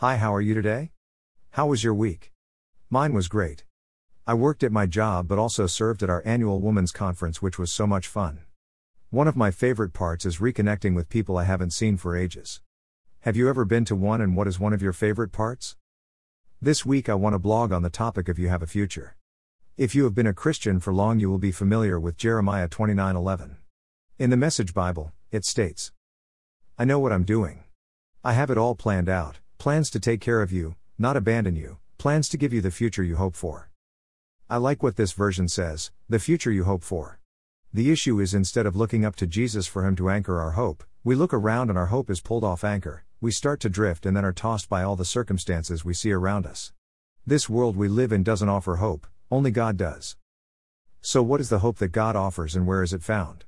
Hi, how are you today? How was your week? Mine was great. I worked at my job but also served at our annual women's conference, which was so much fun. One of my favorite parts is reconnecting with people I haven't seen for ages. Have you ever been to one and what is one of your favorite parts? This week I want to blog on the topic of you have a future. If you have been a Christian for long, you will be familiar with Jeremiah 29:11. In the Message Bible, it states, I know what I'm doing. I have it all planned out, plans to take care of you, not abandon you, plans to give you the future you hope for. I like what this version says the future you hope for. The issue is instead of looking up to Jesus for Him to anchor our hope, we look around and our hope is pulled off anchor, we start to drift and then are tossed by all the circumstances we see around us. This world we live in doesn't offer hope, only God does. So, what is the hope that God offers and where is it found?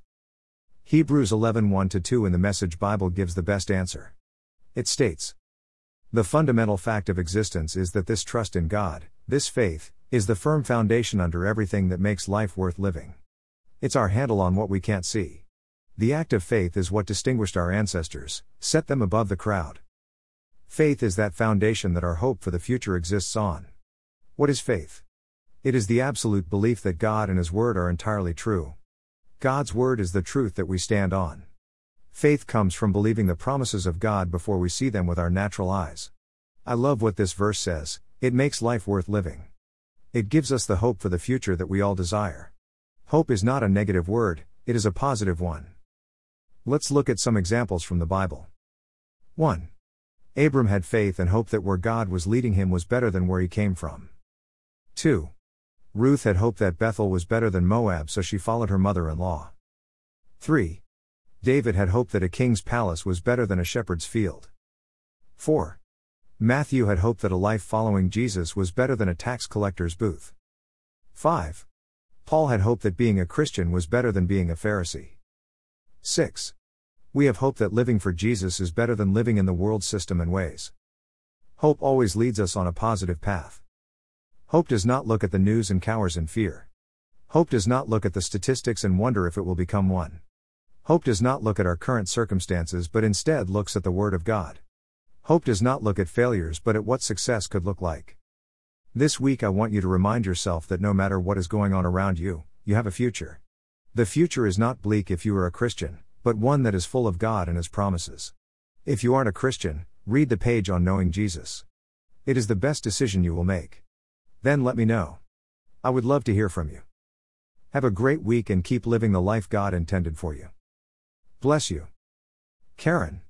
Hebrews 11 1 2 in the Message Bible gives the best answer. It states The fundamental fact of existence is that this trust in God, this faith, is the firm foundation under everything that makes life worth living. It's our handle on what we can't see. The act of faith is what distinguished our ancestors, set them above the crowd. Faith is that foundation that our hope for the future exists on. What is faith? It is the absolute belief that God and His Word are entirely true. God's Word is the truth that we stand on. Faith comes from believing the promises of God before we see them with our natural eyes. I love what this verse says it makes life worth living. It gives us the hope for the future that we all desire. Hope is not a negative word, it is a positive one. Let's look at some examples from the Bible. 1. Abram had faith and hope that where God was leading him was better than where he came from. 2. Ruth had hope that Bethel was better than Moab, so she followed her mother in law. 3. David had hoped that a king's palace was better than a shepherd's field. 4. Matthew had hoped that a life following Jesus was better than a tax collector's booth. 5. Paul had hoped that being a Christian was better than being a Pharisee. 6. We have hope that living for Jesus is better than living in the world system and ways. Hope always leads us on a positive path. Hope does not look at the news and cowers in fear. Hope does not look at the statistics and wonder if it will become one. Hope does not look at our current circumstances but instead looks at the Word of God. Hope does not look at failures but at what success could look like. This week, I want you to remind yourself that no matter what is going on around you, you have a future. The future is not bleak if you are a Christian, but one that is full of God and His promises. If you aren't a Christian, read the page on knowing Jesus. It is the best decision you will make. Then let me know. I would love to hear from you. Have a great week and keep living the life God intended for you. Bless you. Karen.